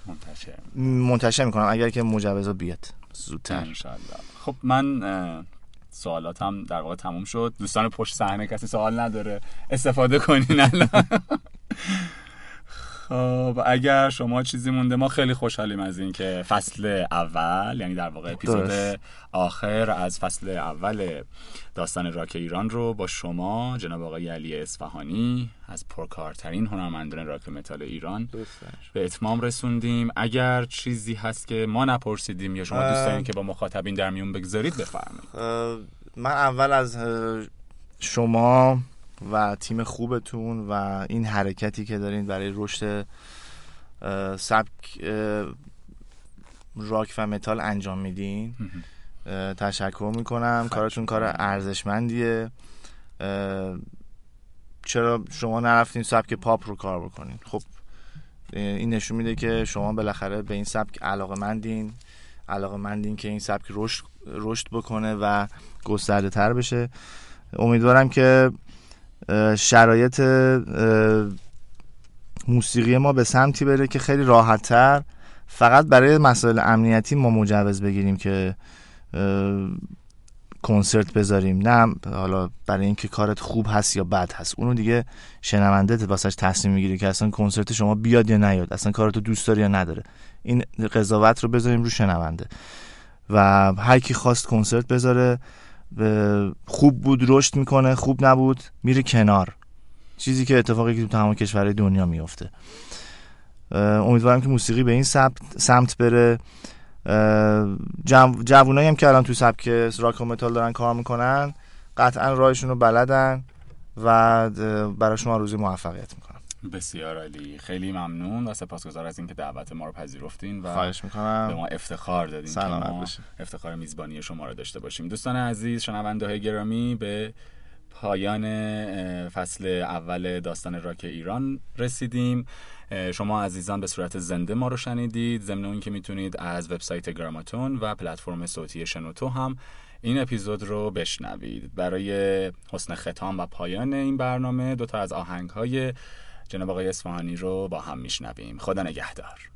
منتشر منتشر می‌کنم. اگر که مجوز بیاد. زودتر. انشالله خب من سوالاتم در واقع تموم شد. دوستان پشت صحنه کسی سوال نداره. استفاده کنین الان. خب اگر شما چیزی مونده ما خیلی خوشحالیم از این که فصل اول یعنی در واقع اپیزود درست. آخر از فصل اول داستان راک ایران رو با شما جناب آقای علی اصفهانی از پرکارترین هنرمندان راک متال ایران به اتمام رسوندیم اگر چیزی هست که ما نپرسیدیم یا شما دوست اه. دارین که با مخاطبین در میون بگذارید بفرمایید من اول از شما و تیم خوبتون و این حرکتی که دارین برای رشد سبک راک و متال انجام میدین. تشکر می‌کنم. کارتون کار ارزشمندیه. چرا شما نرفتین سبک پاپ رو کار بکنین؟ خب این نشون میده که شما بالاخره به این سبک علاقه مندین علاقه مندین که این سبک رشد رشد بکنه و گسترده تر بشه. امیدوارم که شرایط موسیقی ما به سمتی بره که خیلی راحت تر فقط برای مسائل امنیتی ما مجوز بگیریم که کنسرت بذاریم. نه حالا برای اینکه کارت خوب هست یا بد هست. اونو دیگه شنونده واسش تصمیم می‌گیره که اصلا کنسرت شما بیاد یا نیاد اصلا کارتو دوست داره یا نداره. این قضاوت رو بذاریم رو شنونده. و هر کی خواست کنسرت بذاره خوب بود رشد می‌کنه خوب نبود میره کنار. چیزی که اتفاقی که تو تمام کشورهای دنیا میفته امیدوارم که موسیقی به این سمت, سمت بره. اه، جو، جوونایی هم که الان تو سبک راک و متال دارن کار می‌کنن قطعا راهشون رو بلدن و اه، براشون آرزوی موفقیت می‌کنم بسیار عالی. خیلی ممنون و سپاسگزار از اینکه دعوت ما رو پذیرفتین و خواهش به می‌کنم ما افتخار دادین که سلامت ما باشین. افتخار میزبانی شما رو داشته باشیم. دوستان عزیز شنونده های گرامی به پایان فصل اول داستان راک ایران رسیدیم. شما عزیزان به صورت زنده ما رو شنیدید. ضمن اون که می‌تونید از وبسایت گراماتون و پلتفرم صوتی شنوتو هم این اپیزود رو بشنوید. برای حسن ختام و پایان این برنامه دوتا از آهنگ های جناب آقای اصفهانی رو با هم میشنویم. خدا نگهدار.